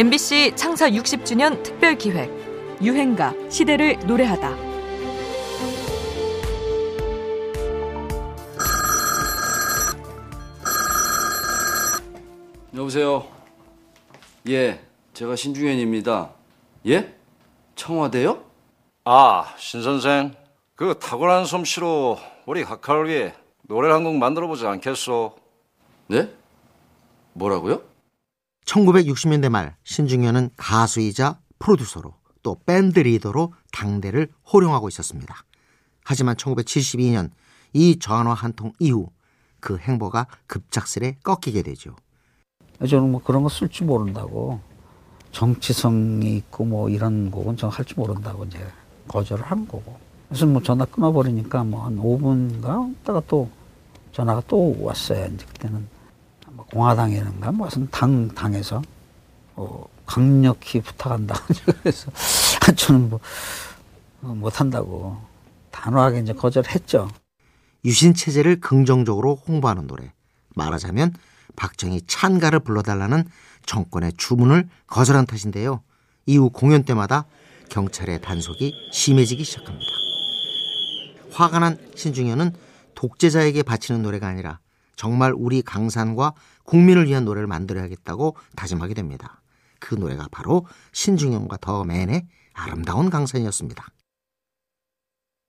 MBC 창사 60주년 특별 기획 유행가 시대를 노래하다. 여보세요. 예, 제가 신중현입니다. 예? 청와대요? 아, 신 선생. 그 탁월한 솜씨로 우리 각하를 위해 노래를 한 곡 만들어 보지 않겠소? 네? 뭐라고요? 1960년대 말 신중현은 가수이자 프로듀서로 또 밴드 리더로 당대를 호령하고 있었습니다. 하지만 1972년 이 전화 한 통 이후 그 행보가 급작스레 꺾이게 되죠. 저는 뭐 그런 거 쓸 줄 모른다고 정치성이 있고 뭐 이런 곡은 저는 할 줄 모른다고 이제 거절을 한 거고. 그래서 뭐 전화 끊어버리니까 뭐 한 5분가 있다가 또 전화가 또 왔어요. 이제 그때는 뭐 공화당이는가 무슨 당 당에서 어, 강력히 부탁한다. 그래서 저는 뭐 어, 못한다고 단호하게 이제 거절했죠. 유신 체제를 긍정적으로 홍보하는 노래. 말하자면 박정희 찬가를 불러달라는 정권의 주문을 거절한 탓인데요. 이후 공연 때마다 경찰의 단속이 심해지기 시작합니다. 화가 난 신중현은 독재자에게 바치는 노래가 아니라 정말 우리 강산과 국민을 위한 노래를 만들어야겠다고 다짐하게 됩니다. 그 노래가 바로 신중현과 더맨의 아름다운 강산이었습니다.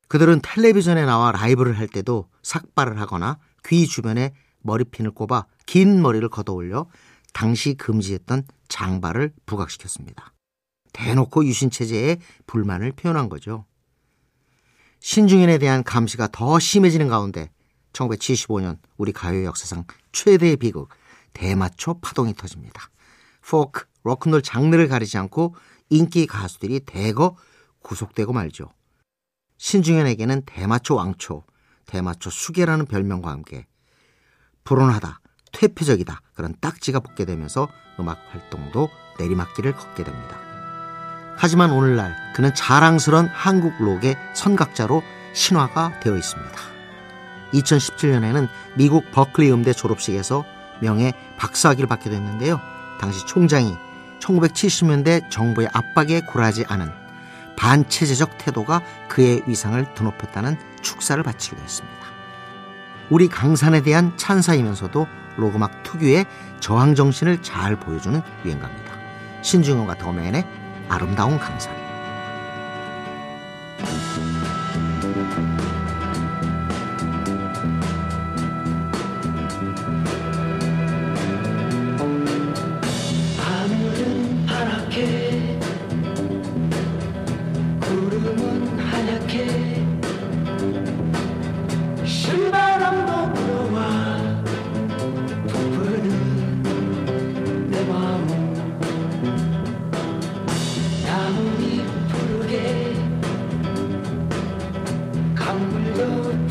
그들은 텔레비전에 나와 라이브를 할 때도 삭발을 하거나 귀 주변에 머리핀을 꼽아 긴 머리를 걷어올려 당시 금지했던 장발을 부각시켰습니다. 대놓고 유신체제에 불만을 표현한 거죠. 신중현에 대한 감시가 더 심해지는 가운데 1975년 우리 가요 역사상 최대의 비극 대마초 파동이 터집니다. 포크, 로큰롤 장르를 가리지 않고 인기 가수들이 대거 구속되고 말죠. 신중현에게는 대마초 왕초, 대마초 수계라는 별명과 함께 불온하다, 퇴폐적이다 그런 딱지가 붙게 되면서 음악 활동도 내리막길을 걷게 됩니다. 하지만 오늘날 그는 자랑스런 한국 록의 선각자로 신화가 되어 있습니다. 2017년에는 미국 버클리 음대 졸업식에서 명예 박사학위를 받게 됐는데요. 당시 총장이 1970년대 정부의 압박에 굴하지 않은 반체제적 태도가 그의 위상을 드높였다는 축사를 바치기도 했습니다. 우리 강산에 대한 찬사이면서도 로그막 특유의 저항 정신을 잘 보여주는 유행가입니다. 신중현과 더맨의 아름다운 강산. 강